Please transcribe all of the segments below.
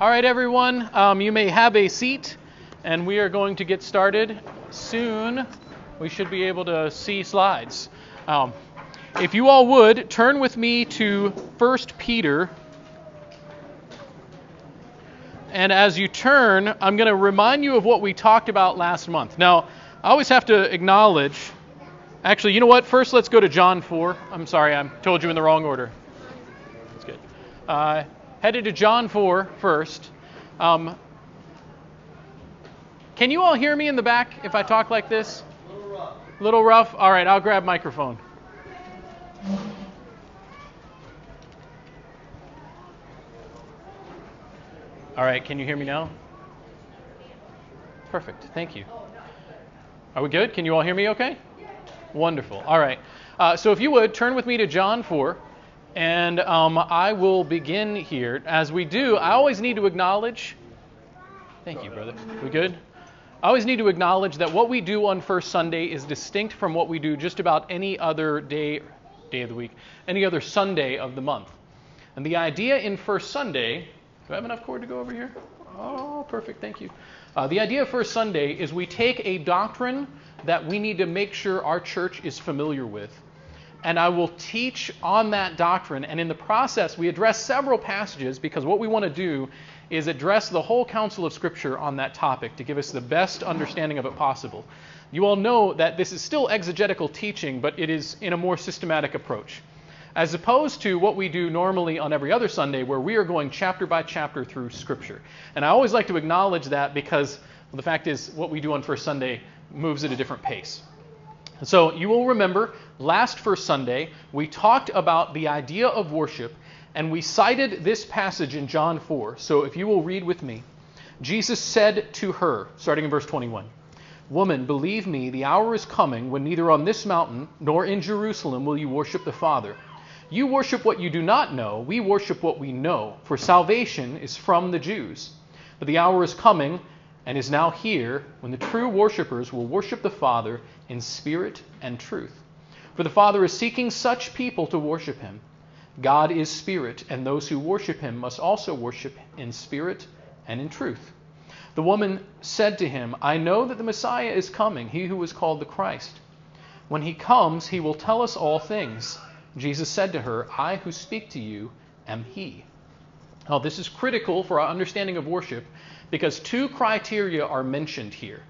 All right, everyone, um, you may have a seat, and we are going to get started soon. We should be able to see slides. Um, if you all would, turn with me to 1 Peter. And as you turn, I'm going to remind you of what we talked about last month. Now, I always have to acknowledge. Actually, you know what? First, let's go to John 4. I'm sorry, I told you in the wrong order. That's good. Uh, headed to John 4 first. Um, can you all hear me in the back if I talk like this? Little rough. Little rough? All right, I'll grab microphone. All right, can you hear me now? Perfect, thank you. Are we good? Can you all hear me okay? Wonderful. All right. Uh, so if you would, turn with me to John 4. And um, I will begin here. As we do, I always need to acknowledge. Thank you, brother. We good? I always need to acknowledge that what we do on First Sunday is distinct from what we do just about any other day, day of the week, any other Sunday of the month. And the idea in First Sunday, do I have enough cord to go over here? Oh, perfect. Thank you. Uh, the idea of First Sunday is we take a doctrine that we need to make sure our church is familiar with and I will teach on that doctrine. And in the process, we address several passages because what we want to do is address the whole counsel of Scripture on that topic to give us the best understanding of it possible. You all know that this is still exegetical teaching, but it is in a more systematic approach. As opposed to what we do normally on every other Sunday, where we are going chapter by chapter through Scripture. And I always like to acknowledge that because well, the fact is, what we do on First Sunday moves at a different pace. So you will remember last First Sunday, we talked about the idea of worship, and we cited this passage in John 4. So if you will read with me, Jesus said to her, starting in verse 21, Woman, believe me, the hour is coming when neither on this mountain nor in Jerusalem will you worship the Father. You worship what you do not know, we worship what we know, for salvation is from the Jews. But the hour is coming and is now here when the true worshippers will worship the Father in spirit and truth. For the Father is seeking such people to worship him. God is spirit, and those who worship him must also worship in spirit and in truth. The woman said to him, I know that the Messiah is coming, he who is called the Christ. When he comes, he will tell us all things. Jesus said to her, I who speak to you am he. Now, this is critical for our understanding of worship because two criteria are mentioned here.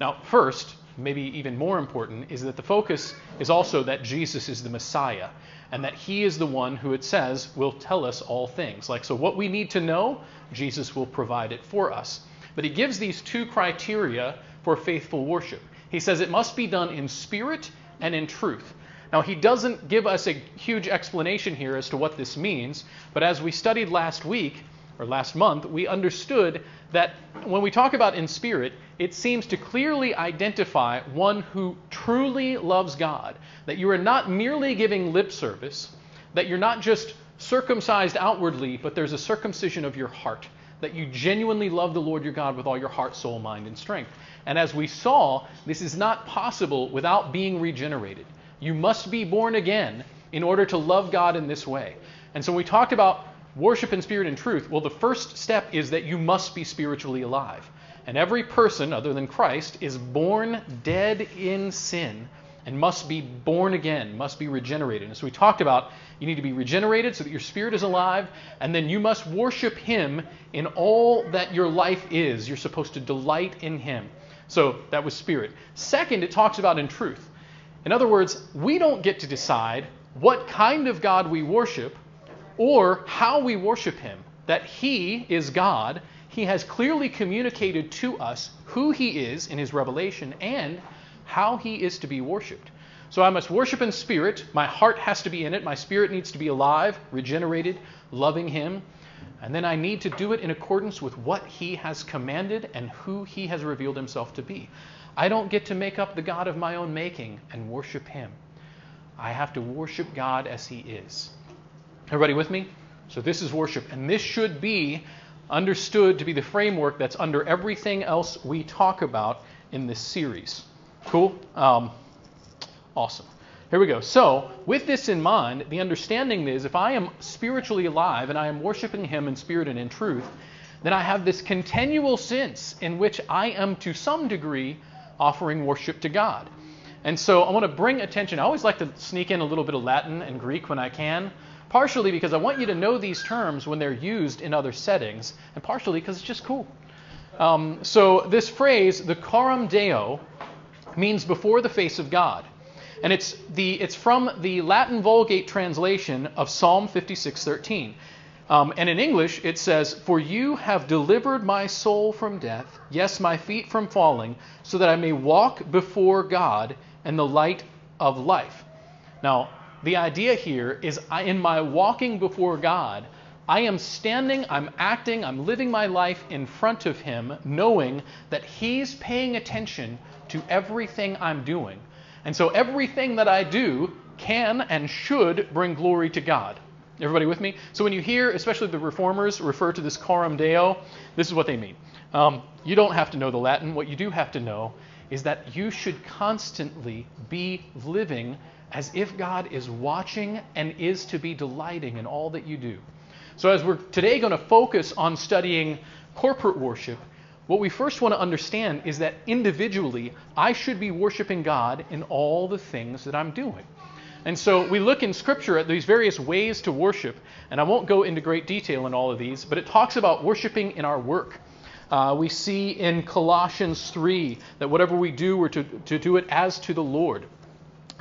Now, first, maybe even more important, is that the focus is also that Jesus is the Messiah and that he is the one who it says will tell us all things. Like, so what we need to know, Jesus will provide it for us. But he gives these two criteria for faithful worship. He says it must be done in spirit and in truth. Now, he doesn't give us a huge explanation here as to what this means, but as we studied last week, or last month, we understood that when we talk about in spirit, it seems to clearly identify one who truly loves God. That you are not merely giving lip service, that you're not just circumcised outwardly, but there's a circumcision of your heart. That you genuinely love the Lord your God with all your heart, soul, mind, and strength. And as we saw, this is not possible without being regenerated. You must be born again in order to love God in this way. And so we talked about worship in spirit and truth, well, the first step is that you must be spiritually alive. And every person other than Christ is born dead in sin and must be born again, must be regenerated. And so we talked about you need to be regenerated so that your spirit is alive, and then you must worship Him in all that your life is. You're supposed to delight in Him. So that was spirit. Second, it talks about in truth. In other words, we don't get to decide what kind of God we worship or how we worship him, that he is God. He has clearly communicated to us who he is in his revelation and how he is to be worshiped. So I must worship in spirit. My heart has to be in it. My spirit needs to be alive, regenerated, loving him. And then I need to do it in accordance with what he has commanded and who he has revealed himself to be. I don't get to make up the God of my own making and worship him. I have to worship God as he is. Everybody with me? So this is worship, and this should be understood to be the framework that's under everything else we talk about in this series. Cool? Um, awesome. Here we go. So, with this in mind, the understanding is if I am spiritually alive and I am worshiping Him in spirit and in truth, then I have this continual sense in which I am to some degree offering worship to God. And so I want to bring attention. I always like to sneak in a little bit of Latin and Greek when I can, partially because I want you to know these terms when they're used in other settings, and partially because it's just cool. Um, so this phrase, the coram deo, means before the face of God. And it's, the, it's from the Latin Vulgate translation of Psalm 56:13. Um, and in English, it says, For you have delivered my soul from death, yes, my feet from falling, so that I may walk before God in the light of life. Now, the idea here is I, in my walking before God, I am standing, I'm acting, I'm living my life in front of Him, knowing that He's paying attention to everything I'm doing. And so everything that I do can and should bring glory to God. Everybody with me? So when you hear, especially the reformers, refer to this coram deo, this is what they mean. Um, you don't have to know the Latin. What you do have to know is that you should constantly be living as if God is watching and is to be delighting in all that you do. So, as we're today going to focus on studying corporate worship, what we first want to understand is that individually, I should be worshiping God in all the things that I'm doing. And so we look in Scripture at these various ways to worship, and I won't go into great detail in all of these, but it talks about worshiping in our work. Uh, we see in Colossians 3 that whatever we do, we're to, to do it as to the Lord.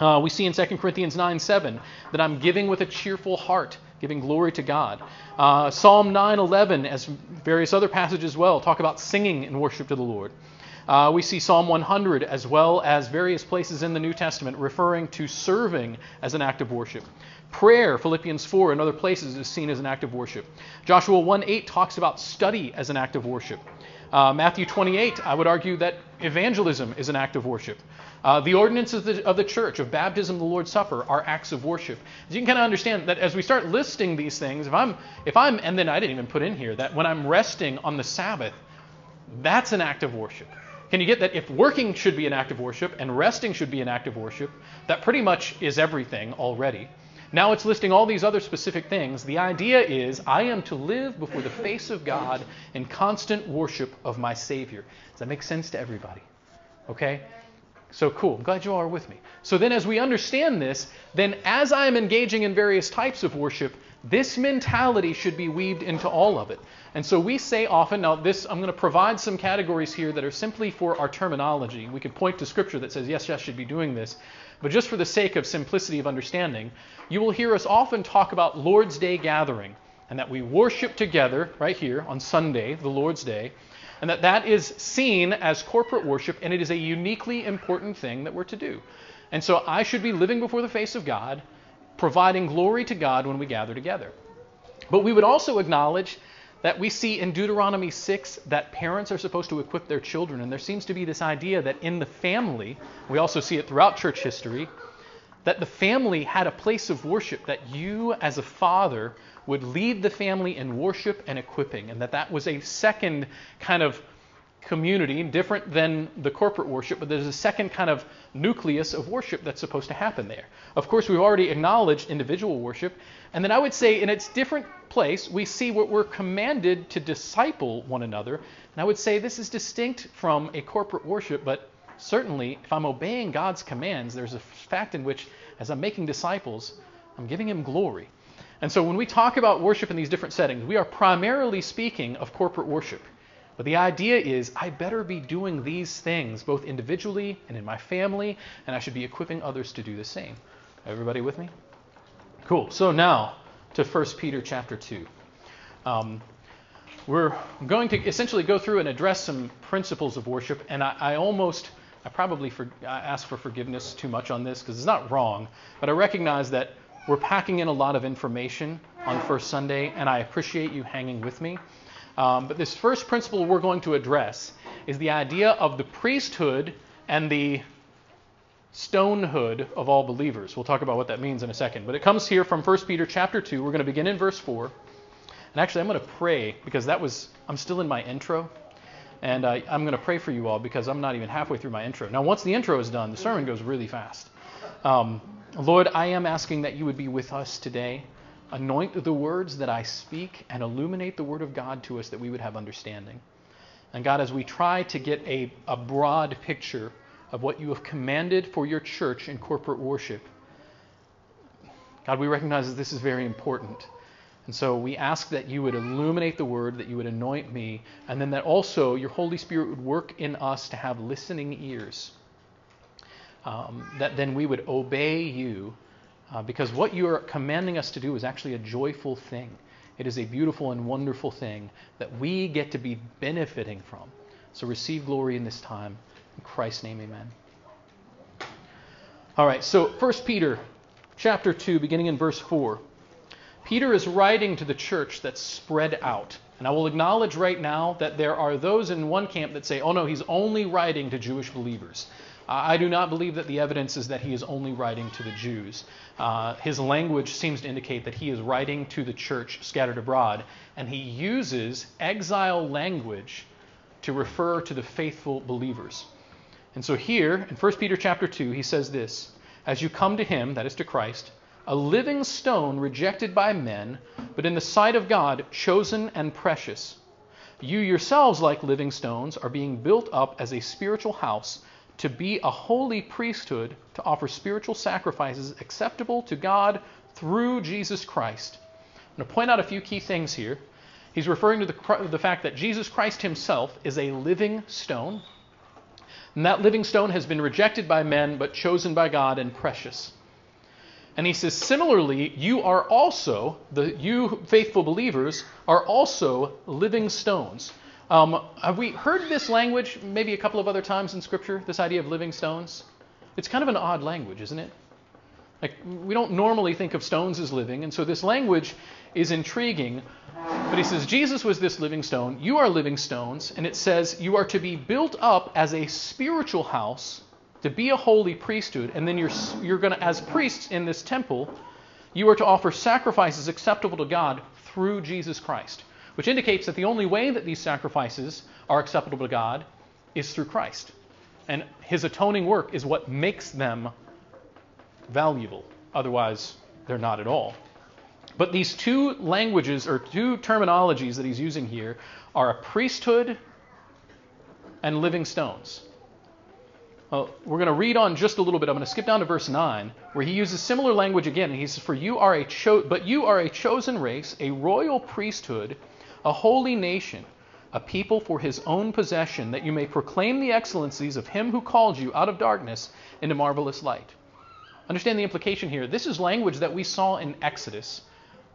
Uh, we see in 2 Corinthians 9 7 that I'm giving with a cheerful heart, giving glory to God. Uh, Psalm 9 11, as various other passages as well, talk about singing in worship to the Lord. Uh, we see Psalm 100 as well as various places in the New Testament referring to serving as an act of worship. Prayer, Philippians 4, and other places is seen as an act of worship. Joshua 1 8 talks about study as an act of worship. Uh, Matthew 28, I would argue that evangelism is an act of worship. Uh, the ordinances of the, of the, church, of baptism, the Lord's Supper, are acts of worship. So you can kind of understand that as we start listing these things, if I'm, if I'm, and then I didn't even put in here that when I'm resting on the Sabbath, that's an act of worship. Can you get that if working should be an act of worship and resting should be an act of worship, that pretty much is everything already. Now it's listing all these other specific things. The idea is I am to live before the face of God in constant worship of my Savior. Does that make sense to everybody? Okay? So cool. I'm glad you all are with me. So then, as we understand this, then as I am engaging in various types of worship, this mentality should be weaved into all of it. And so we say often, now this, I'm going to provide some categories here that are simply for our terminology. We could point to scripture that says, yes, yes, should be doing this. But just for the sake of simplicity of understanding, you will hear us often talk about Lord's Day gathering and that we worship together right here on Sunday, the Lord's Day, and that that is seen as corporate worship and it is a uniquely important thing that we're to do. And so I should be living before the face of God, providing glory to God when we gather together. But we would also acknowledge that we see in Deuteronomy 6 that parents are supposed to equip their children. And there seems to be this idea that in the family, we also see it throughout church history, that the family had a place of worship, that you as a father would lead the family in worship and equipping, and that that was a second kind of community, different than the corporate worship, but there's a second kind of nucleus of worship that's supposed to happen there. Of course, we've already acknowledged individual worship, and then I would say in its different place, we see what we're commanded to disciple one another. And I would say this is distinct from a corporate worship, but certainly if I'm obeying God's commands, there's a fact in which, as I'm making disciples, I'm giving Him glory. And so when we talk about worship in these different settings, we are primarily speaking of corporate worship. But the idea is, I better be doing these things both individually and in my family, and I should be equipping others to do the same. Everybody with me? Cool. So now to 1 Peter chapter 2. Um, we're going to essentially go through and address some principles of worship, and I, I almost, I probably for, I ask for forgiveness too much on this because it's not wrong, but I recognize that we're packing in a lot of information on First Sunday, and I appreciate you hanging with me. Um, but this first principle we're going to address is the idea of the priesthood and the stonehood of all believers. We'll talk about what that means in a second. But it comes here from 1 Peter chapter 2. We're going to begin in verse 4. And actually, I'm going to pray because that was, I'm still in my intro. And uh, I'm going to pray for you all because I'm not even halfway through my intro. Now, once the intro is done, the sermon goes really fast. Um, Lord, I am asking that you would be with us today. anoint the words that I speak, and illuminate the Word of God to us that we would have understanding. And God, as we try to get a, a broad picture of what you have commanded for your church in corporate worship, God, we recognize that this is very important. And so we ask that you would illuminate the word, that you would anoint me, and then that also your Holy Spirit would work in us to have listening ears. Um, that then we would obey you, uh, because what you are commanding us to do is actually a joyful thing. It is a beautiful and wonderful thing that we get to be benefiting from. So receive glory in this time. In Christ's name, amen. All right, so 1 Peter chapter 2, beginning in verse 4. Peter is writing to the church that's spread out. And I will acknowledge right now that there are those in one camp that say, oh no, he's only writing to Jewish believers. I do not believe that the evidence is that he is only writing to the Jews. Uh, his language seems to indicate that he is writing to the church scattered abroad, and he uses exile language to refer to the faithful believers. And so here in 1 Peter chapter 2, he says this As you come to him, that is to Christ, a living stone rejected by men, but in the sight of God chosen and precious. You yourselves, like living stones, are being built up as a spiritual house to be a holy priesthood to offer spiritual sacrifices acceptable to God through Jesus Christ. I'm going to point out a few key things here. He's referring to the, the fact that Jesus Christ himself is a living stone. And that living stone has been rejected by men, but chosen by God and precious. And he says, similarly, you are also, the you faithful believers, are also living stones. Um, have we heard this language maybe a couple of other times in Scripture, this idea of living stones? It's kind of an odd language, isn't it? Like, we don't normally think of stones as living, and so this language is intriguing. But he says, Jesus was this living stone. You are living stones. And it says, you are to be built up as a spiritual house to be a holy priesthood, and then you're, you're going to, as priests in this temple, you are to offer sacrifices acceptable to God through Jesus Christ, which indicates that the only way that these sacrifices are acceptable to God is through Christ. And his atoning work is what makes them valuable. Otherwise, they're not at all. But these two languages or two terminologies that he's using here are a priesthood and living stones. Well, we're going to read on just a little bit. I'm going to skip down to verse 9, where he uses similar language again. And he says, For you are a cho- but you are a chosen race, a royal priesthood, a holy nation, a people for his own possession, that you may proclaim the excellencies of him who called you out of darkness into marvelous light. Understand the implication here. This is language that we saw in Exodus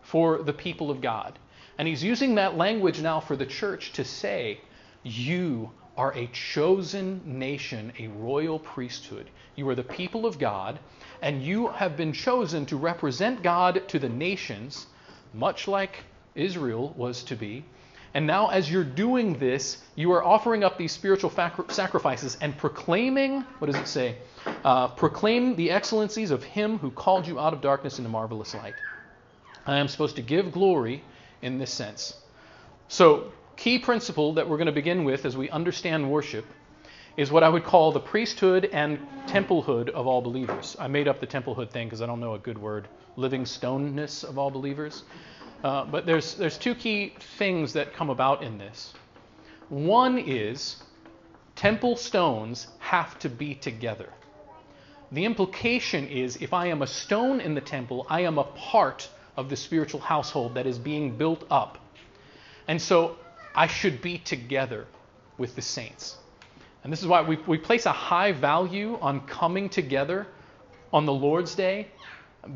for the people of God. And he's using that language now for the church to say, You are a chosen nation, a royal priesthood. You are the people of God, and you have been chosen to represent God to the nations, much like Israel was to be. And now, as you're doing this, you are offering up these spiritual sacrifices and proclaiming, what does it say? Uh, proclaim the excellencies of Him who called you out of darkness into marvelous light. I am supposed to give glory in this sense. So, key principle that we're going to begin with as we understand worship is what I would call the priesthood and templehood of all believers. I made up the templehood thing because I don't know a good word. Living stoneness of all believers. Uh, but there's there's two key things that come about in this. One is temple stones have to be together. The implication is if I am a stone in the temple, I am a part of the spiritual household that is being built up. And so I should be together with the saints. And this is why we, we place a high value on coming together on the Lord's Day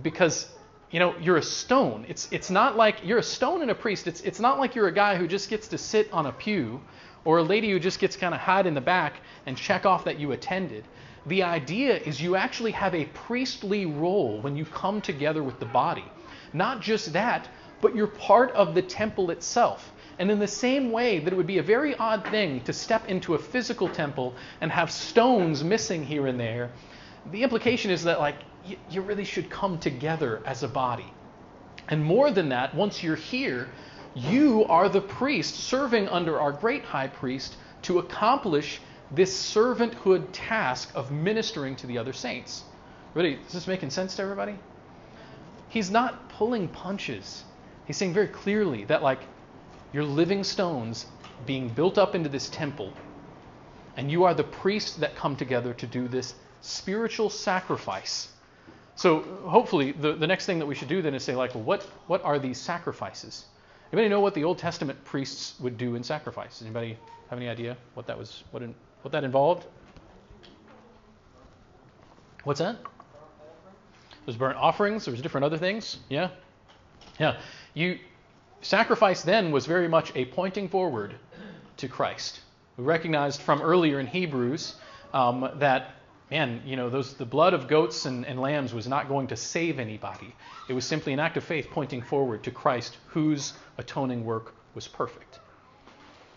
because you know you're a stone. It's it's not like you're a stone and a priest. It's it's not like you're a guy who just gets to sit on a pew or a lady who just gets kind of hide in the back and check off that you attended. The idea is you actually have a priestly role when you come together with the body. Not just that but you're part of the temple itself. And in the same way that it would be a very odd thing to step into a physical temple and have stones missing here and there, the implication is that, like, you, you really should come together as a body. And more than that, once you're here, you are the priest serving under our great high priest to accomplish this servanthood task of ministering to the other saints. Really, is this making sense to everybody? he's not pulling punches. He's saying very clearly that, like, you're living stones being built up into this temple, and you are the priests that come together to do this spiritual sacrifice. So hopefully, the, the next thing that we should do then is say, like, well, what, what are these sacrifices? Anybody know what the Old Testament priests would do in sacrifice? Anybody have any idea what that was? What, in, what that involved? What's that? There's burnt offerings. There was different other things. Yeah, yeah. You sacrifice then was very much a pointing forward to Christ. We recognized from earlier in Hebrews um, that man, you know, those the blood of goats and, and lambs was not going to save anybody. It was simply an act of faith pointing forward to Christ, whose atoning work was perfect.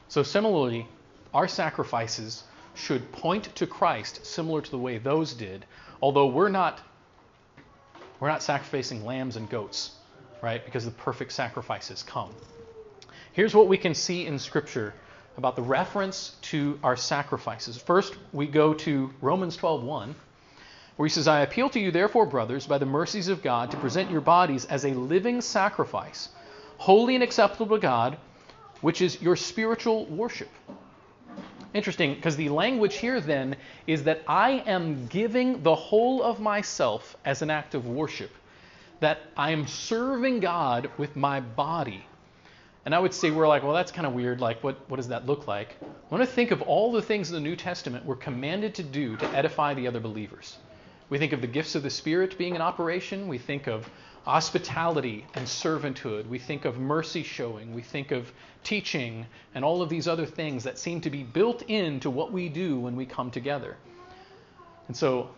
So similarly, our sacrifices should point to Christ, similar to the way those did, although we're not we're not sacrificing lambs and goats, right? Because the perfect sacrifices come. Here's what we can see in Scripture about the reference to our sacrifices. First, we go to Romans 12:1, where he says, "I appeal to you therefore, brothers, by the mercies of God, to present your bodies as a living sacrifice, holy and acceptable to God, which is your spiritual worship." Interesting, because the language here then is that I am giving the whole of myself as an act of worship, that I am serving God with my body. And I would say we're like, well, that's kind of weird. Like, what, what does that look like? I want to think of all the things in the New Testament we're commanded to do to edify the other believers. We think of the gifts of the Spirit being in operation. We think of hospitality and servanthood. We think of mercy showing. We think of teaching and all of these other things that seem to be built into what we do when we come together. And so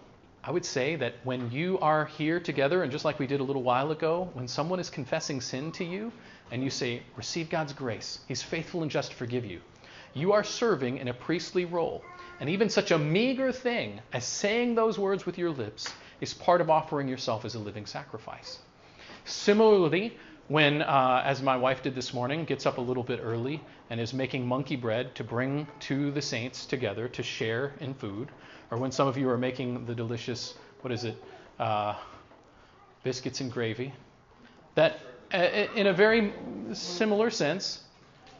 I would say that when you are here together, and just like we did a little while ago, when someone is confessing sin to you, and you say, Receive God's grace. He's faithful and just to forgive you. You are serving in a priestly role. And even such a meager thing as saying those words with your lips is part of offering yourself as a living sacrifice. Similarly, when, uh, as my wife did this morning, gets up a little bit early and is making monkey bread to bring to the saints together to share in food, or when some of you are making the delicious, what is it, uh, biscuits and gravy, that in a very similar sense,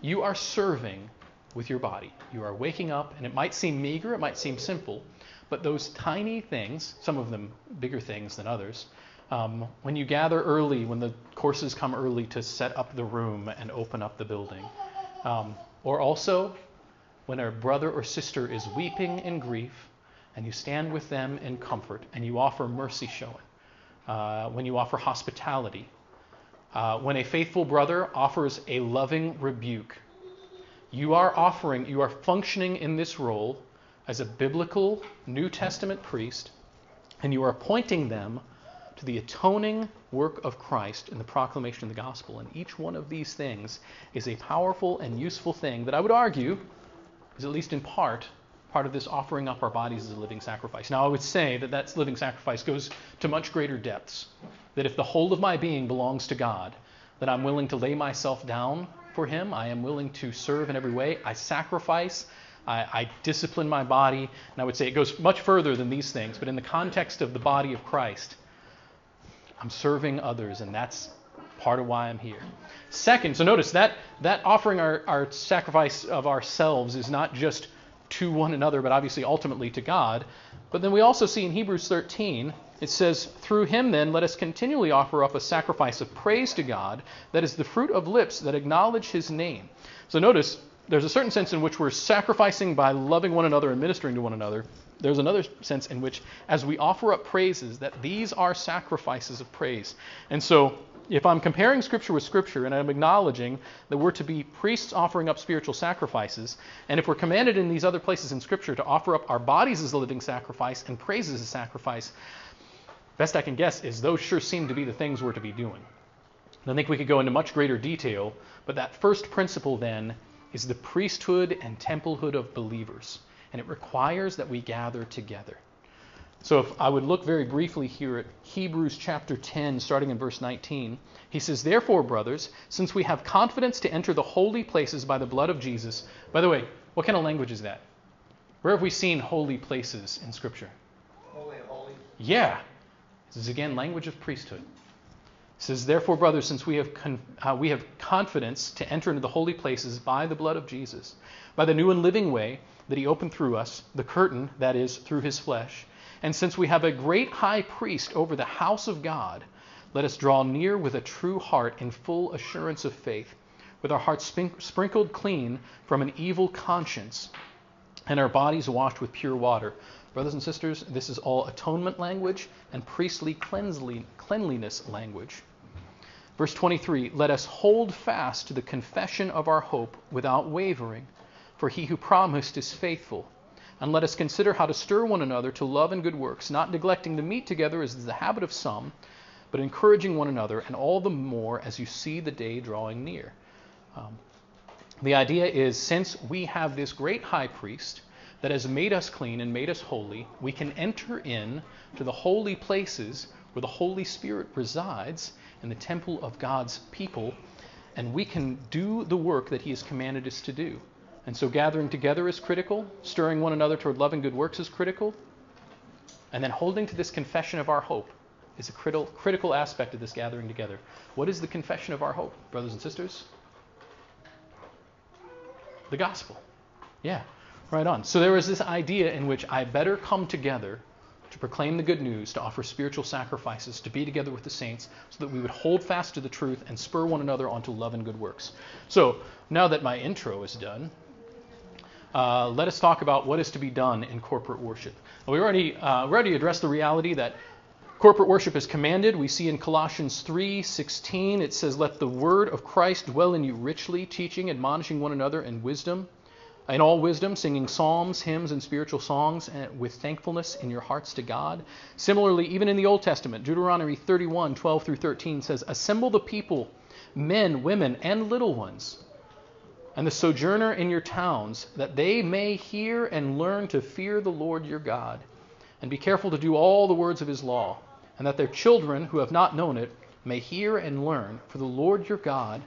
you are serving with your body. You are waking up, and it might seem meager, it might seem simple, but those tiny things, some of them bigger things than others, um, when you gather early, when the courses come early to set up the room and open up the building, um, or also when a brother or sister is weeping in grief, and you stand with them in comfort, and you offer mercy showing, uh, when you offer hospitality, uh, when a faithful brother offers a loving rebuke, you are offering, you are functioning in this role as a biblical New Testament priest, and you are pointing them to the atoning work of Christ in the proclamation of the gospel. And each one of these things is a powerful and useful thing that I would argue is, at least in part, part of this offering up our bodies as a living sacrifice. Now, I would say that that living sacrifice goes to much greater depths that if the whole of my being belongs to God, that I'm willing to lay myself down for Him. I am willing to serve in every way. I sacrifice. I, I, discipline my body. And I would say it goes much further than these things, but in the context of the body of Christ, I'm serving others, and that's part of why I'm here. Second, so notice that that offering our, our sacrifice of ourselves is not just to one another, but obviously ultimately to God. But then we also see in Hebrews 13 it says, Through him, then, let us continually offer up a sacrifice of praise to God, that is the fruit of lips that acknowledge his name. So notice, there's a certain sense in which we're sacrificing by loving one another and ministering to one another. There's another sense in which, as we offer up praises, that these are sacrifices of praise. And so, if I'm comparing Scripture with Scripture and I'm acknowledging that we're to be priests offering up spiritual sacrifices, and if we're commanded in these other places in Scripture to offer up our bodies as a living sacrifice and praises as a sacrifice, Best I can guess is those sure seem to be the things we're to be doing. I think we could go into much greater detail, but that first principle then is the priesthood and templehood of believers, and it requires that we gather together. So if I would look very briefly here at Hebrews chapter 10, starting in verse 19, he says, Therefore, brothers, since we have confidence to enter the holy places by the blood of Jesus. By the way, what kind of language is that? Where have we seen holy places in Scripture? Holy of holies. Yeah, this is again language of priesthood. says, Therefore, brothers, since we have, con- uh, we have confidence to enter into the holy places by the blood of Jesus, by the new and living way that he opened through us, the curtain, that is, through his flesh. And since we have a great high priest over the house of God, let us draw near with a true heart in full assurance of faith, with our hearts sprinkled clean from an evil conscience, and our bodies washed with pure water. Brothers and sisters, this is all atonement language and priestly cleanliness language. Verse 23 Let us hold fast to the confession of our hope without wavering, for he who promised is faithful. And let us consider how to stir one another to love and good works, not neglecting to meet together as is the habit of some, but encouraging one another, and all the more as you see the day drawing near. Um, the idea is since we have this great high priest that has made us clean and made us holy, we can enter in to the holy places where the Holy Spirit resides in the temple of God's people, and we can do the work that He has commanded us to do. And so gathering together is critical, stirring one another toward love and good works is critical, and then holding to this confession of our hope is a critical, critical aspect of this gathering together. What is the confession of our hope, brothers and sisters? The gospel. Yeah. Right on. So there was this idea in which I better come together to proclaim the good news, to offer spiritual sacrifices, to be together with the saints, so that we would hold fast to the truth and spur one another onto love and good works. So now that my intro is done, uh, let us talk about what is to be done in corporate worship. We already, uh, we already addressed the reality that corporate worship is commanded. We see in Colossians 3:16 it says, "Let the word of Christ dwell in you richly, teaching, admonishing one another in wisdom." in all wisdom, singing psalms, hymns, and spiritual songs with thankfulness in your hearts to God. Similarly, even in the Old Testament, Deuteronomy 31:12 through 13 says, Assemble the people, men, women, and little ones, and the sojourner in your towns, that they may hear and learn to fear the Lord your God, and be careful to do all the words of his law, and that their children who have not known it may hear and learn, for the Lord your God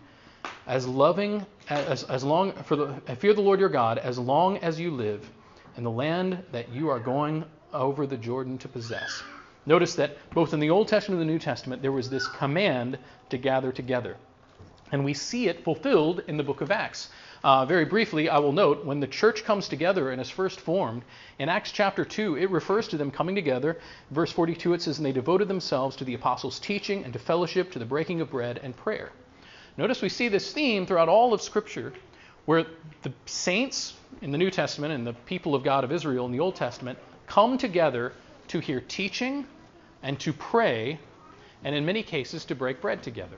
as loving as, as long for the fear the Lord your God as long as you live in the land that you are going over the Jordan to possess. Notice that both in the Old Testament and the New Testament there was this command to gather together. And we see it fulfilled in the book of Acts. Uh, very briefly, I will note when the church comes together and is first formed, in Acts chapter 2, it refers to them coming together. Verse 42, it says, And they devoted themselves to the apostles' teaching and to fellowship, to the breaking of bread and prayer. Notice we see this theme throughout all of Scripture where the saints in the New Testament and the people of God of Israel in the Old Testament come together to hear teaching and to pray, and in many cases to break bread together.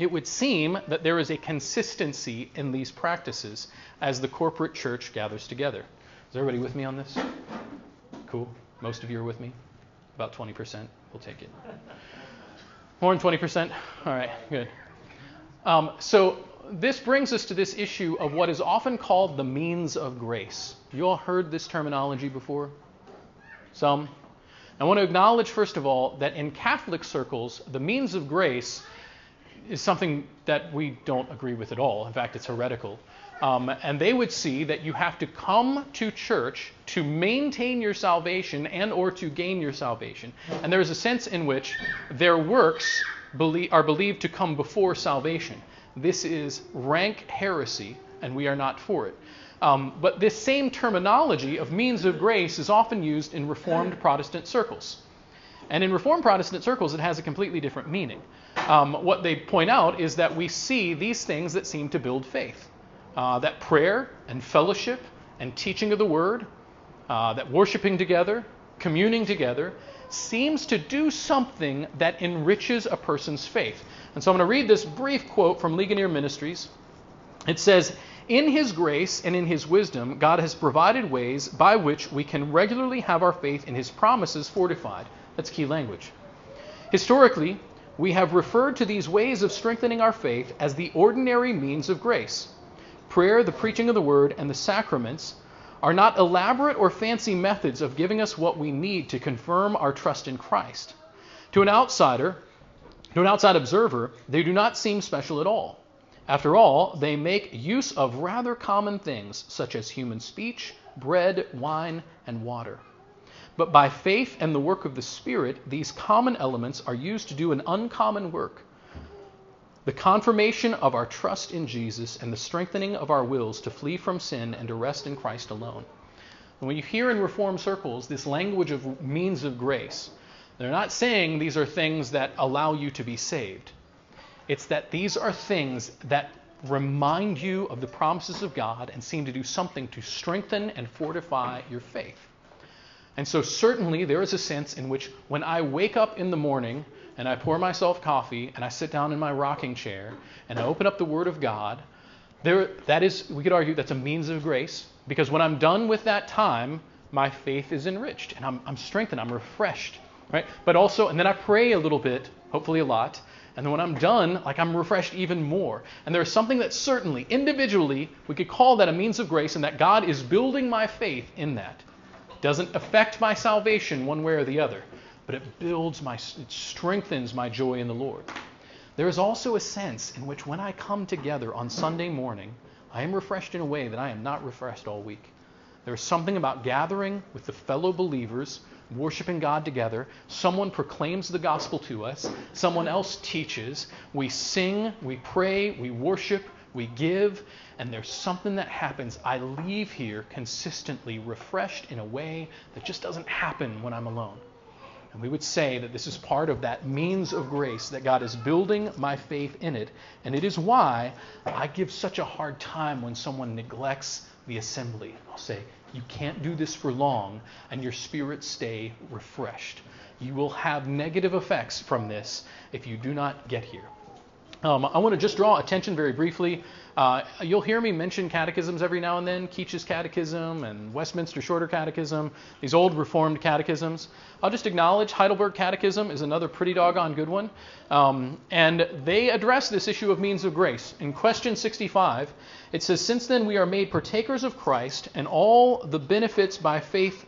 It would seem that there is a consistency in these practices as the corporate church gathers together. Is everybody with me on this? Cool. Most of you are with me? About 20%. We'll take it. More than 20%? All right, good. Um, so this brings us to this issue of what is often called the means of grace. You all heard this terminology before? Some? I want to acknowledge, first of all, that in Catholic circles, the means of grace is something that we don't agree with at all. In fact, it's heretical. Um, and they would see that you have to come to church to maintain your salvation and or to gain your salvation. And there is a sense in which their works are believed to come before salvation. This is rank heresy, and we are not for it. Um, but this same terminology of means of grace is often used in Reformed Protestant circles. And in Reformed Protestant circles, it has a completely different meaning. Um, what they point out is that we see these things that seem to build faith uh, that prayer and fellowship and teaching of the word, uh, that worshiping together, communing together, seems to do something that enriches a person's faith. And so I'm going to read this brief quote from Ligonier Ministries. It says, In His grace and in His wisdom, God has provided ways by which we can regularly have our faith in His promises fortified. That's key language. Historically, we have referred to these ways of strengthening our faith as the ordinary means of grace. Prayer, the preaching of the word, and the sacraments are not elaborate or fancy methods of giving us what we need to confirm our trust in Christ. To an outsider, to an outside observer, they do not seem special at all. After all, they make use of rather common things such as human speech, bread, wine, and water. But by faith and the work of the Spirit, these common elements are used to do an uncommon work the confirmation of our trust in Jesus and the strengthening of our wills to flee from sin and to rest in Christ alone. And when you hear in Reformed circles this language of means of grace, they're not saying these are things that allow you to be saved. It's that these are things that remind you of the promises of God and seem to do something to strengthen and fortify your faith. And so, certainly, there is a sense in which when I wake up in the morning and I pour myself coffee and I sit down in my rocking chair and I open up the Word of God, there, that is, we could argue that's a means of grace because when I'm done with that time, my faith is enriched and I'm, I'm strengthened, I'm refreshed, right? But also, and then I pray a little bit, hopefully a lot, and then when I'm done, like I'm refreshed even more. And there's something that certainly, individually, we could call that a means of grace, and that God is building my faith in that. Doesn't affect my salvation one way or the other, but it builds my, it strengthens my joy in the Lord. There is also a sense in which when I come together on Sunday morning, I am refreshed in a way that I am not refreshed all week. There is something about gathering with the fellow believers, worshiping God together. Someone proclaims the gospel to us, someone else teaches. We sing, we pray, we worship, we give, and there's something that happens. I leave here consistently refreshed in a way that just doesn't happen when I'm alone. And we would say that this is part of that means of grace, that God is building my faith in it. And it is why I give such a hard time when someone neglects the assembly. I'll say, you can't do this for long, and your spirit stay refreshed. You will have negative effects from this if you do not get here. Um, I want to just draw attention very briefly. Uh, you'll hear me mention catechisms every now and then Keach's Catechism and Westminster Shorter Catechism, these old Reformed catechisms. I'll just acknowledge Heidelberg Catechism is another pretty doggone good one. Um, and they address this issue of means of grace. In question 65, it says, Since then we are made partakers of Christ and all the benefits by faith.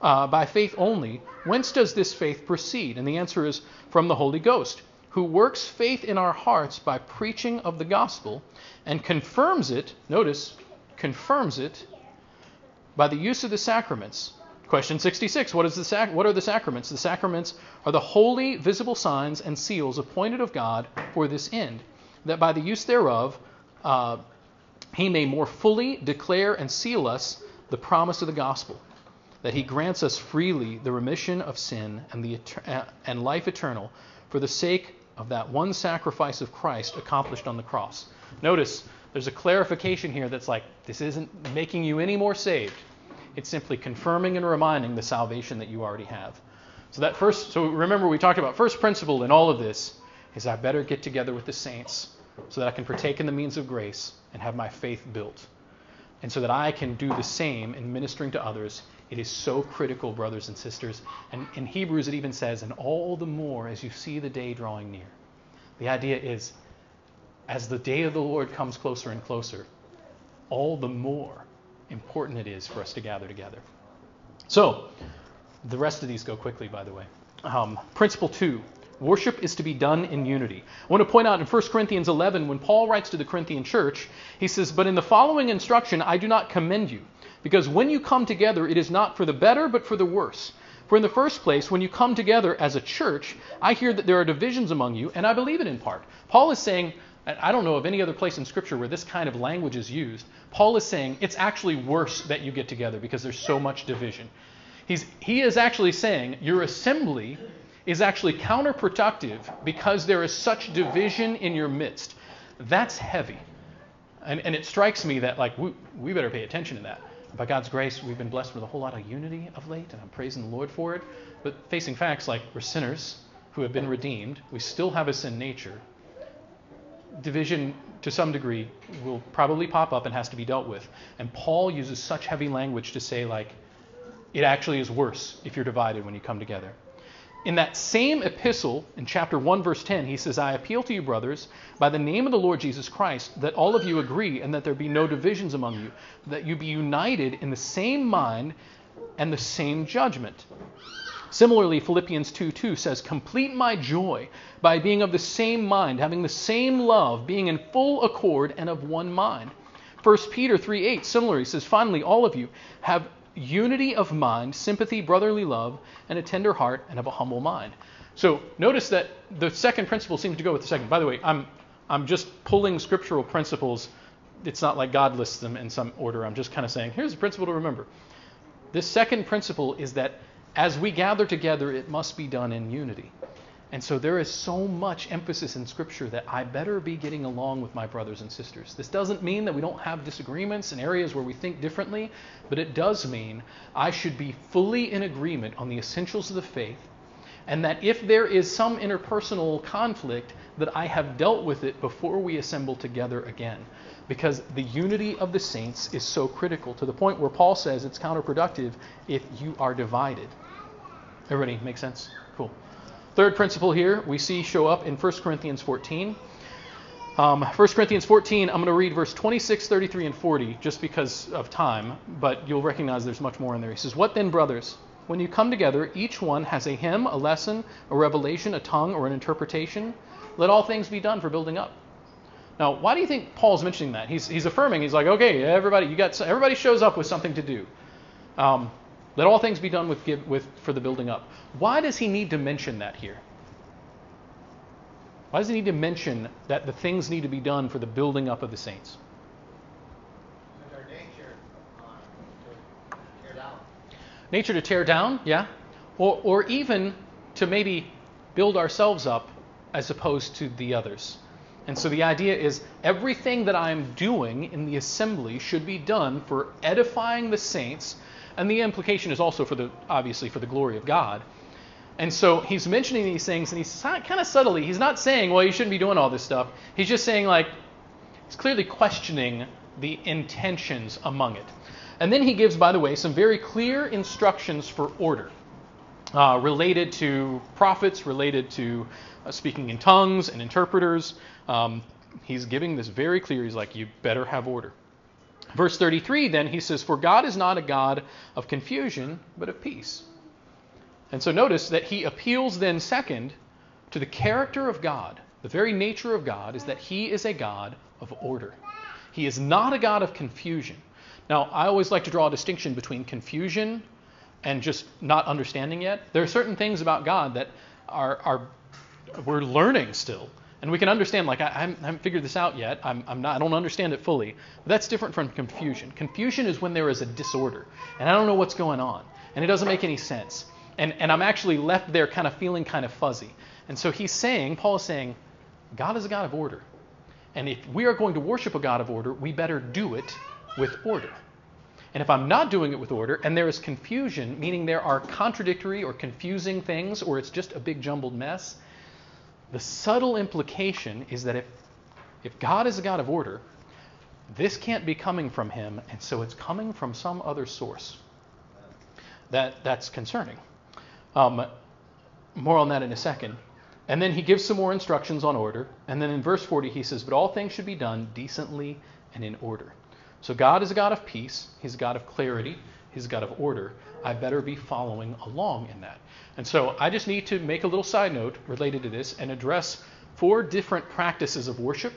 Uh, by faith only, whence does this faith proceed? And the answer is from the Holy Ghost who works faith in our hearts by preaching of the gospel and confirms it, notice, confirms it by the use of the sacraments. Question 66 what, is the sac- what are the sacraments? The sacraments are the holy, visible signs and seals appointed of God for this end, that by the use thereof uh, he may more fully declare and seal us the promise of the gospel, that he grants us freely the remission of sin and, the, uh, and life eternal for the sake of that one sacrifice of Christ accomplished on the cross. Notice there's a clarification here that's like, this isn't making you any more saved. It's simply confirming and reminding the salvation that you already have. So that first so remember we talked about first principle in all of this is I better get together with the saints so that I can partake in the means of grace and have my faith built. And so that I can do the same in ministering to others it is so critical, brothers and sisters. And in Hebrews, it even says, and all the more as you see the day drawing near. The idea is, as the day of the Lord comes closer and closer, all the more important it is for us to gather together. So, the rest of these go quickly, by the way. Um, principle two worship is to be done in unity. I want to point out in 1 Corinthians 11, when Paul writes to the Corinthian church, he says, But in the following instruction, I do not commend you because when you come together, it is not for the better, but for the worse. For in the first place, when you come together as a church, I hear that there are divisions among you, and I believe it in part. Paul is saying, I don't know of any other place in Scripture where this kind of language is used. Paul is saying it's actually worse that you get together because there's so much division. He's, he is actually saying your assembly is actually counterproductive because there is such division in your midst. That's heavy. And, and it strikes me that, like, we, we better pay attention to that by God's grace, we've been blessed with a whole lot of unity of late, and I'm praising the Lord for it. But facing facts like we're sinners who have been redeemed, we still have a sin nature. Division, to some degree, will probably pop up and has to be dealt with. And Paul uses such heavy language to say, like, it actually is worse if you're divided when you come together. In that same epistle, in chapter 1, verse 10, he says, I appeal to you, brothers, by the name of the Lord Jesus Christ, that all of you agree and that there be no divisions among you, that you be united in the same mind and the same judgment. Similarly, Philippians 2 2 says, Complete my joy by being of the same mind, having the same love, being in full accord and of one mind. 1 Peter 3 8, similarly, says, Finally, all of you have unity of mind, sympathy, brotherly love, and a tender heart, and of a humble mind. So notice that the second principle seems to go with the second. By the way, I'm I'm just pulling scriptural principles. It's not like God lists them in some order. I'm just kind of saying, here's a principle to remember. This second principle is that as we gather together, it must be done in unity. And so there is so much emphasis in Scripture that I better be getting along with my brothers and sisters. This doesn't mean that we don't have disagreements in areas where we think differently, but it does mean I should be fully in agreement on the essentials of the faith, and that if there is some interpersonal conflict, that I have dealt with it before we assemble together again. Because the unity of the saints is so critical to the point where Paul says it's counterproductive if you are divided. Everybody make sense? Cool. Third principle here we see show up in 1 Corinthians 14. Um, 1 Corinthians 14, I'm going to read verse 26, 33, and 40 just because of time, but you'll recognize there's much more in there. He says, What then, brothers? When you come together, each one has a hymn, a lesson, a revelation, a tongue, or an interpretation. Let all things be done for building up. Now, why do you think Paul's mentioning that? He's, he's affirming. He's like, okay, everybody, you got everybody shows up with something to do. Um, let all things be done with, with for the building up. Why does he need to mention that here? Why does he need to mention that the things need to be done for the building up of the saints? Nature, uh, to tear down. Nature to tear down, yeah. Or, or even to maybe build ourselves up as opposed to the others. And so the idea is everything that I'm doing in the assembly should be done for edifying the saints and the implication is also for the obviously for the glory of God. And so he's mentioning these things, and he's kind of subtly. He's not saying, "Well, you shouldn't be doing all this stuff." He's just saying, like, he's clearly questioning the intentions among it. And then he gives, by the way, some very clear instructions for order, uh, related to prophets, related to uh, speaking in tongues and interpreters. Um, he's giving this very clear. He's like, "You better have order." Verse 33, then, he says, For God is not a God of confusion, but of peace. And so notice that he appeals then, second, to the character of God. The very nature of God is that he is a God of order. He is not a God of confusion. Now, I always like to draw a distinction between confusion and just not understanding yet. There are certain things about God that are, are we're learning still. And we can understand, like, I, I haven't figured this out yet. I'm, I'm, not, I don't understand it fully. But that's different from confusion. Confusion is when there is a disorder, and I don't know what's going on, and it doesn't make any sense. And, and I'm actually left there kind of feeling kind of fuzzy. And so he's saying, Paul is saying, God is a God of order. And if we are going to worship a God of order, we better do it with order. And if I'm not doing it with order, and there is confusion, meaning there are contradictory or confusing things, or it's just a big jumbled mess, the subtle implication is that if, if God is a God of order, this can't be coming from him, and so it's coming from some other source. That, that's concerning. Um, more on that in a second. And then he gives some more instructions on order. And then in verse 40, he says, But all things should be done decently and in order. So God is a God of peace, He's a God of clarity, He's a God of order. I better be following along in that. And so I just need to make a little side note related to this and address four different practices of worship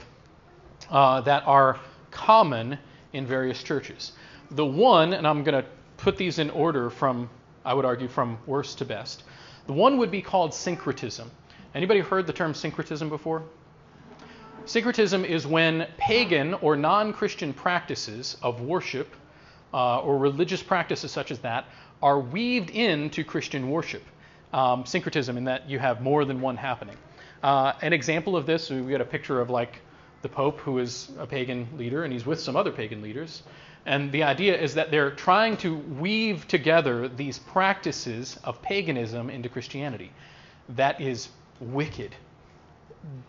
uh, that are common in various churches. The one, and I'm going to put these in order from, I would argue, from worst to best. The one would be called syncretism. Anybody heard the term syncretism before? Syncretism is when pagan or non Christian practices of worship uh, or religious practices such as that are weaved into Christian worship um, syncretism in that you have more than one happening. Uh, an example of this, we get a picture of like the Pope, who is a pagan leader, and he's with some other pagan leaders. And the idea is that they're trying to weave together these practices of paganism into Christianity. That is wicked.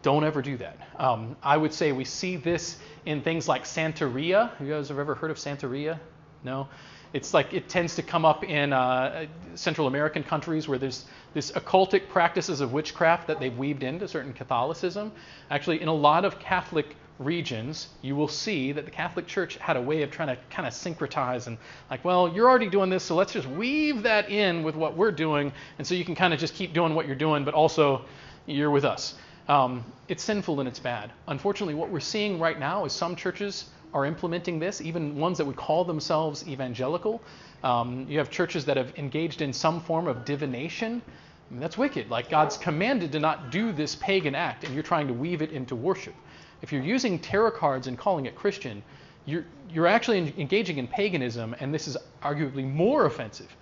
Don't ever do that. Um, I would say we see this in things like Santeria. You guys have ever heard of Santeria? No? It's like it tends to come up in uh, Central American countries where there's this occultic practices of witchcraft that they've weaved into certain Catholicism. Actually, in a lot of Catholic regions, you will see that the Catholic Church had a way of trying to kind of syncretize and like, well, you're already doing this, so let's just weave that in with what we're doing, and so you can kind of just keep doing what you're doing, but also you're with us. Um, it's sinful and it's bad. Unfortunately, what we're seeing right now is some churches are implementing this, even ones that would call themselves evangelical. Um, you have churches that have engaged in some form of divination. I mean, that's wicked. Like God's commanded to not do this pagan act, and you're trying to weave it into worship. If you're using tarot cards and calling it Christian, you're, you're actually engaging in paganism, and this is arguably more offensive.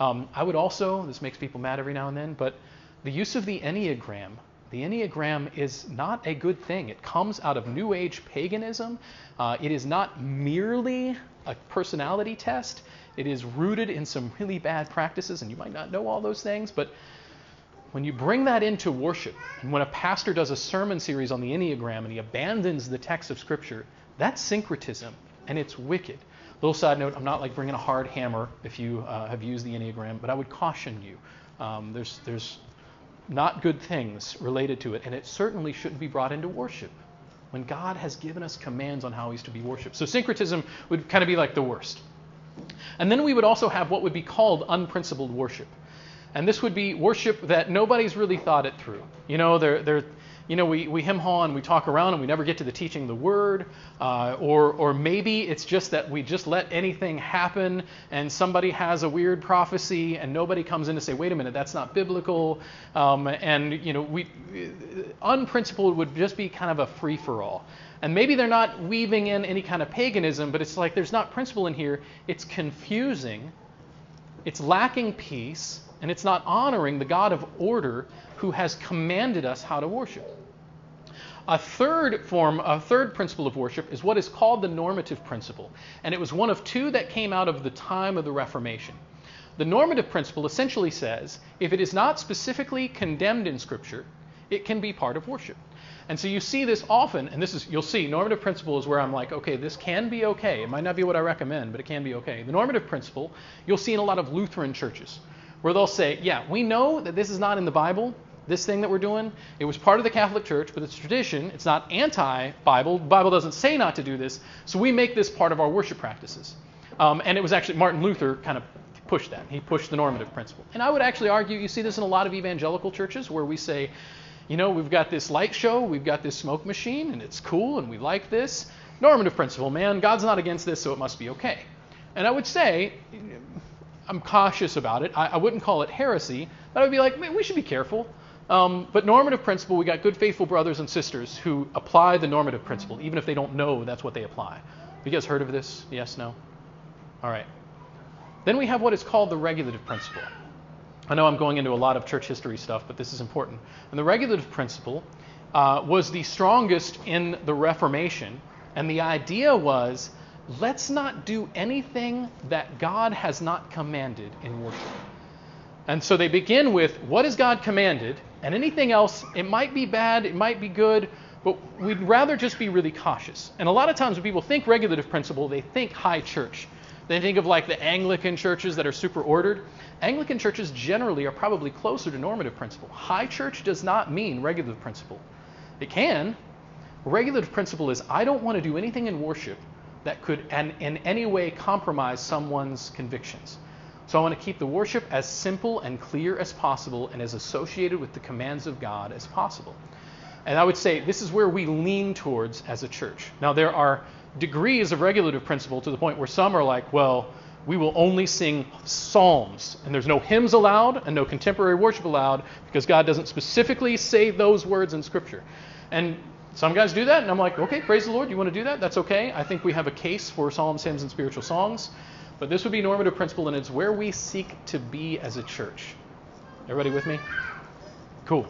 Um, I would also, this makes people mad every now and then, but the use of the Enneagram the Enneagram is not a good thing. It comes out of New Age paganism. Uh, it is not merely a personality test. It is rooted in some really bad practices, and you might not know all those things, but when you bring that into worship, and when a pastor does a sermon series on the Enneagram and he abandons the text of Scripture, that's syncretism, and it's wicked. Little side note: I'm not like bringing a hard hammer if you uh, have used the Enneagram, but I would caution you. Um, there's there's not good things related to it, and it certainly shouldn't be brought into worship when God has given us commands on how He's to be worshiped. So syncretism would kind of be like the worst. And then we would also have what would be called unprincipled worship. And this would be worship that nobody's really thought it through. You know, they're, they're you know, we, we hem haw and we talk around and we never get to the teaching of the word. Uh, or, or maybe it's just that we just let anything happen and somebody has a weird prophecy and nobody comes in to say, wait a minute, that's not biblical. Um, and, you know, we, unprincipled would just be kind of a free for all. And maybe they're not weaving in any kind of paganism, but it's like there's not principle in here. It's confusing, it's lacking peace, and it's not honoring the God of order who has commanded us how to worship. A third form, a third principle of worship is what is called the normative principle. And it was one of two that came out of the time of the Reformation. The normative principle essentially says if it is not specifically condemned in Scripture, it can be part of worship. And so you see this often, and this is, you'll see, normative principle is where I'm like, okay, this can be okay. It might not be what I recommend, but it can be okay. The normative principle, you'll see in a lot of Lutheran churches, where they'll say, yeah, we know that this is not in the Bible, this thing that we're doing. It was part of the Catholic Church, but it's tradition. It's not anti Bible. The Bible doesn't say not to do this, so we make this part of our worship practices. Um, and it was actually Martin Luther kind of pushed that. He pushed the normative principle. And I would actually argue you see this in a lot of evangelical churches where we say, you know, we've got this light show, we've got this smoke machine, and it's cool, and we like this. Normative principle, man, God's not against this, so it must be okay. And I would say, I'm cautious about it. I, I wouldn't call it heresy, but I would be like, we should be careful. Um, but normative principle, we got good, faithful brothers and sisters who apply the normative principle, even if they don't know that's what they apply. Have you guys heard of this? Yes, no? All right. Then we have what is called the regulative principle. I know I'm going into a lot of church history stuff, but this is important. And the regulative principle uh, was the strongest in the Reformation. And the idea was let's not do anything that God has not commanded in worship. And so they begin with what has God commanded, and anything else, it might be bad, it might be good, but we'd rather just be really cautious. And a lot of times when people think regulative principle, they think high church. They think of like the Anglican churches that are super ordered. Anglican churches generally are probably closer to normative principle. High church does not mean regulative principle. It can. Regulative principle is I don't want to do anything in worship that could in any way compromise someone's convictions. So I want to keep the worship as simple and clear as possible and as associated with the commands of God as possible. And I would say this is where we lean towards as a church. Now, there are degrees of regulative principle to the point where some are like, well, we will only sing psalms, and there's no hymns allowed and no contemporary worship allowed because God doesn't specifically say those words in Scripture. And some guys do that, and I'm like, okay, praise the Lord, you want to do that? That's okay. I think we have a case for psalms, hymns, and spiritual songs. But this would be normative principle, and it's where we seek to be as a church. Everybody with me? Cool.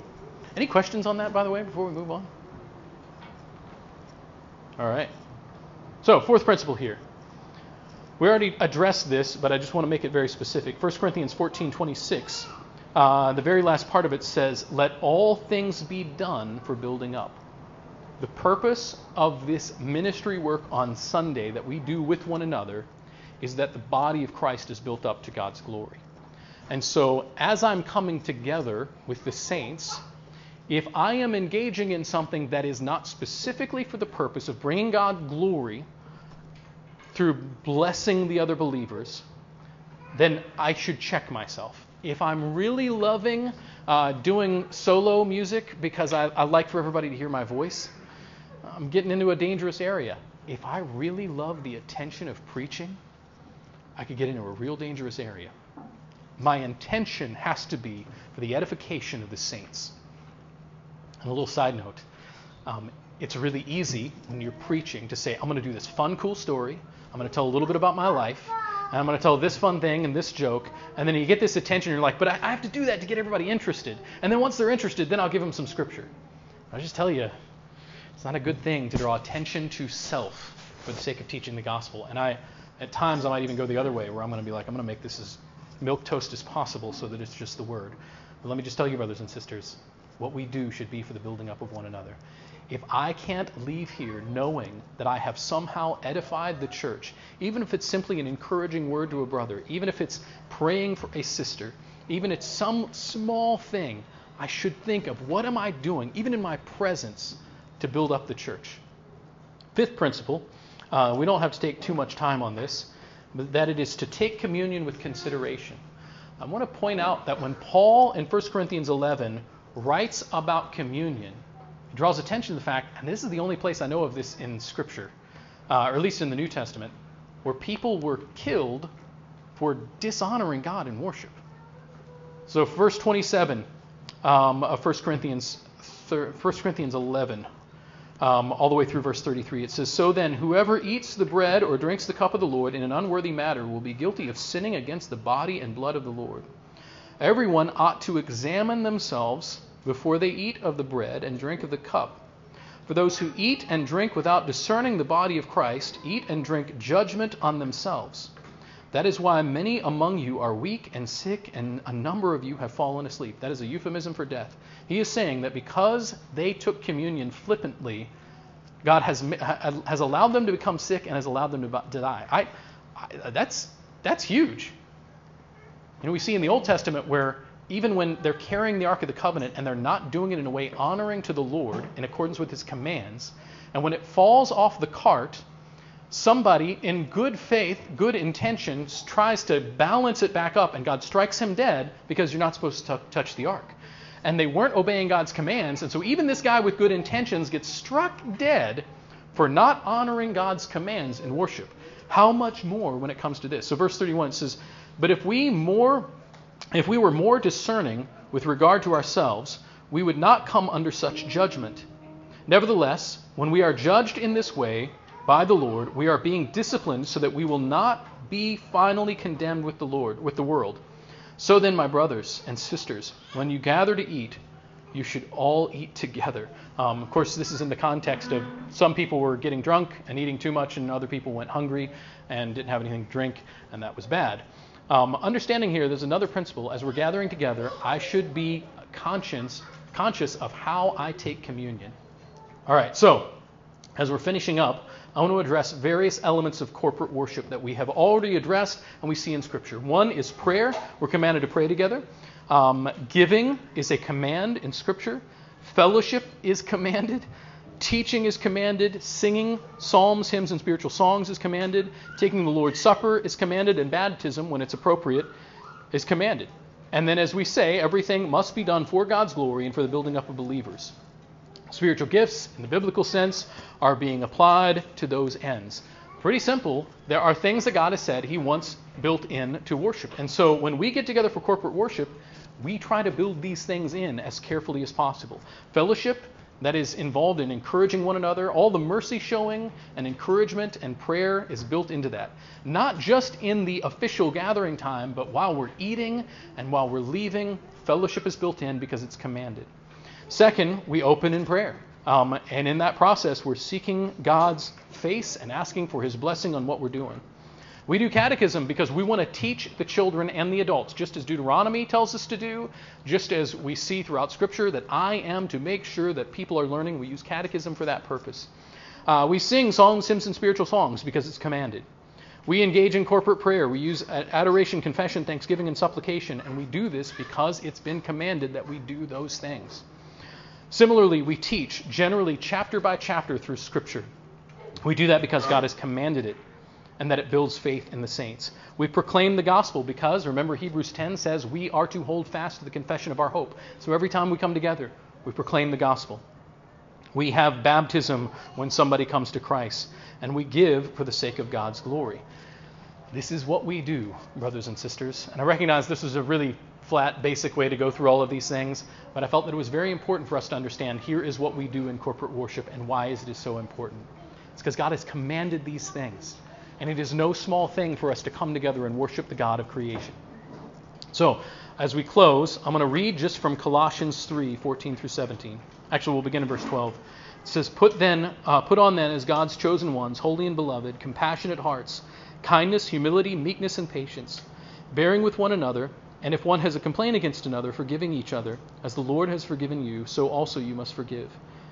Any questions on that, by the way, before we move on? All right. So, fourth principle here. We already addressed this, but I just want to make it very specific. 1 Corinthians 14 26, uh, the very last part of it says, Let all things be done for building up. The purpose of this ministry work on Sunday that we do with one another is that the body of Christ is built up to God's glory. And so, as I'm coming together with the saints, if I am engaging in something that is not specifically for the purpose of bringing God glory through blessing the other believers, then I should check myself. If I'm really loving uh, doing solo music because I, I like for everybody to hear my voice, I'm getting into a dangerous area. if I really love the attention of preaching, I could get into a real dangerous area. My intention has to be for the edification of the saints. And a little side note um, it's really easy when you're preaching to say, I'm going to do this fun, cool story. I'm going to tell a little bit about my life. And I'm going to tell this fun thing and this joke. And then you get this attention. And you're like, but I, I have to do that to get everybody interested. And then once they're interested, then I'll give them some scripture. I just tell you, it's not a good thing to draw attention to self for the sake of teaching the gospel. And I, at times, I might even go the other way, where I'm going to be like, I'm going to make this as milk toast as possible, so that it's just the word. But let me just tell you, brothers and sisters, what we do should be for the building up of one another. If I can't leave here knowing that I have somehow edified the church, even if it's simply an encouraging word to a brother, even if it's praying for a sister, even if it's some small thing, I should think of what am I doing, even in my presence, to build up the church. Fifth principle, uh, we don't have to take too much time on this, but that it is to take communion with consideration. I want to point out that when Paul in 1 Corinthians 11 writes about communion, he draws attention to the fact, and this is the only place I know of this in Scripture, uh, or at least in the New Testament, where people were killed for dishonoring God in worship. So, verse 27 um, of 1 Corinthians, 1 Corinthians 11, um, all the way through verse 33. It says, So then, whoever eats the bread or drinks the cup of the Lord in an unworthy manner will be guilty of sinning against the body and blood of the Lord. Everyone ought to examine themselves before they eat of the bread and drink of the cup. For those who eat and drink without discerning the body of Christ eat and drink judgment on themselves. That is why many among you are weak and sick, and a number of you have fallen asleep. That is a euphemism for death. He is saying that because they took communion flippantly, God has, has allowed them to become sick and has allowed them to die. I, I, that's, that's huge. Know, we see in the Old Testament where even when they're carrying the Ark of the Covenant and they're not doing it in a way honoring to the Lord in accordance with his commands, and when it falls off the cart, somebody in good faith, good intentions, tries to balance it back up, and God strikes him dead because you're not supposed to t- touch the ark. And they weren't obeying God's commands, and so even this guy with good intentions gets struck dead for not honoring God's commands in worship. How much more when it comes to this? So verse 31 says, "But if we more if we were more discerning with regard to ourselves, we would not come under such judgment. Nevertheless, when we are judged in this way, by the Lord, we are being disciplined so that we will not be finally condemned with the Lord, with the world. So then, my brothers and sisters, when you gather to eat, you should all eat together. Um, of course, this is in the context of some people were getting drunk and eating too much, and other people went hungry and didn't have anything to drink, and that was bad. Um, understanding here, there's another principle. As we're gathering together, I should be conscious, conscious of how I take communion. All right, so as we're finishing up, I want to address various elements of corporate worship that we have already addressed and we see in Scripture. One is prayer. We're commanded to pray together. Um, giving is a command in Scripture. Fellowship is commanded. Teaching is commanded. Singing psalms, hymns, and spiritual songs is commanded. Taking the Lord's Supper is commanded. And baptism, when it's appropriate, is commanded. And then, as we say, everything must be done for God's glory and for the building up of believers. Spiritual gifts, in the biblical sense, are being applied to those ends. Pretty simple. There are things that God has said He wants built in to worship. And so when we get together for corporate worship, we try to build these things in as carefully as possible. Fellowship, that is involved in encouraging one another, all the mercy showing and encouragement and prayer is built into that. Not just in the official gathering time, but while we're eating and while we're leaving, fellowship is built in because it's commanded. Second, we open in prayer. Um, and in that process, we're seeking God's face and asking for his blessing on what we're doing. We do catechism because we want to teach the children and the adults, just as Deuteronomy tells us to do, just as we see throughout Scripture that I am to make sure that people are learning. We use catechism for that purpose. Uh, we sing songs, hymns, and spiritual songs because it's commanded. We engage in corporate prayer. We use adoration, confession, thanksgiving, and supplication, and we do this because it's been commanded that we do those things. Similarly, we teach generally chapter by chapter through Scripture. We do that because God has commanded it and that it builds faith in the saints. We proclaim the gospel because, remember, Hebrews 10 says we are to hold fast to the confession of our hope. So every time we come together, we proclaim the gospel. We have baptism when somebody comes to Christ, and we give for the sake of God's glory. This is what we do, brothers and sisters. And I recognize this is a really flat, basic way to go through all of these things, but I felt that it was very important for us to understand here is what we do in corporate worship and why is it is so important. It's because God has commanded these things. And it is no small thing for us to come together and worship the God of creation. So, as we close, I'm going to read just from Colossians 3 14 through 17. Actually, we'll begin in verse 12. It says, Put, then, uh, put on then as God's chosen ones, holy and beloved, compassionate hearts, kindness, humility, meekness, and patience, bearing with one another, and if one has a complaint against another, forgiving each other. As the Lord has forgiven you, so also you must forgive.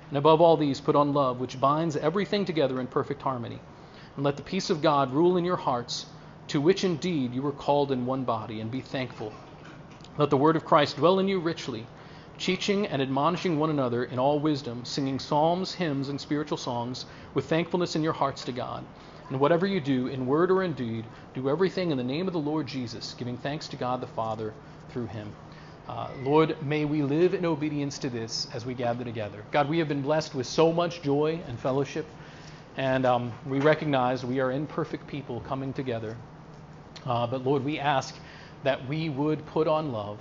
And above all these, put on love, which binds everything together in perfect harmony. And let the peace of God rule in your hearts, to which indeed you were called in one body, and be thankful. Let the word of Christ dwell in you richly, teaching and admonishing one another in all wisdom, singing psalms, hymns, and spiritual songs with thankfulness in your hearts to God. And whatever you do, in word or in deed, do everything in the name of the Lord Jesus, giving thanks to God the Father through him. Uh, Lord, may we live in obedience to this as we gather together. God, we have been blessed with so much joy and fellowship. And um, we recognize we are imperfect people coming together. Uh, but Lord, we ask that we would put on love,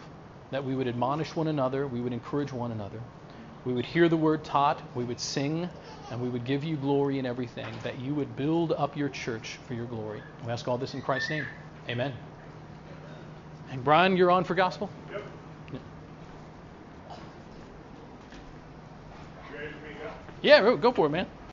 that we would admonish one another, we would encourage one another, we would hear the word taught, we would sing, and we would give you glory in everything, that you would build up your church for your glory. We ask all this in Christ's name. Amen. And Brian, you're on for gospel? Yep. Yeah, go for it, man.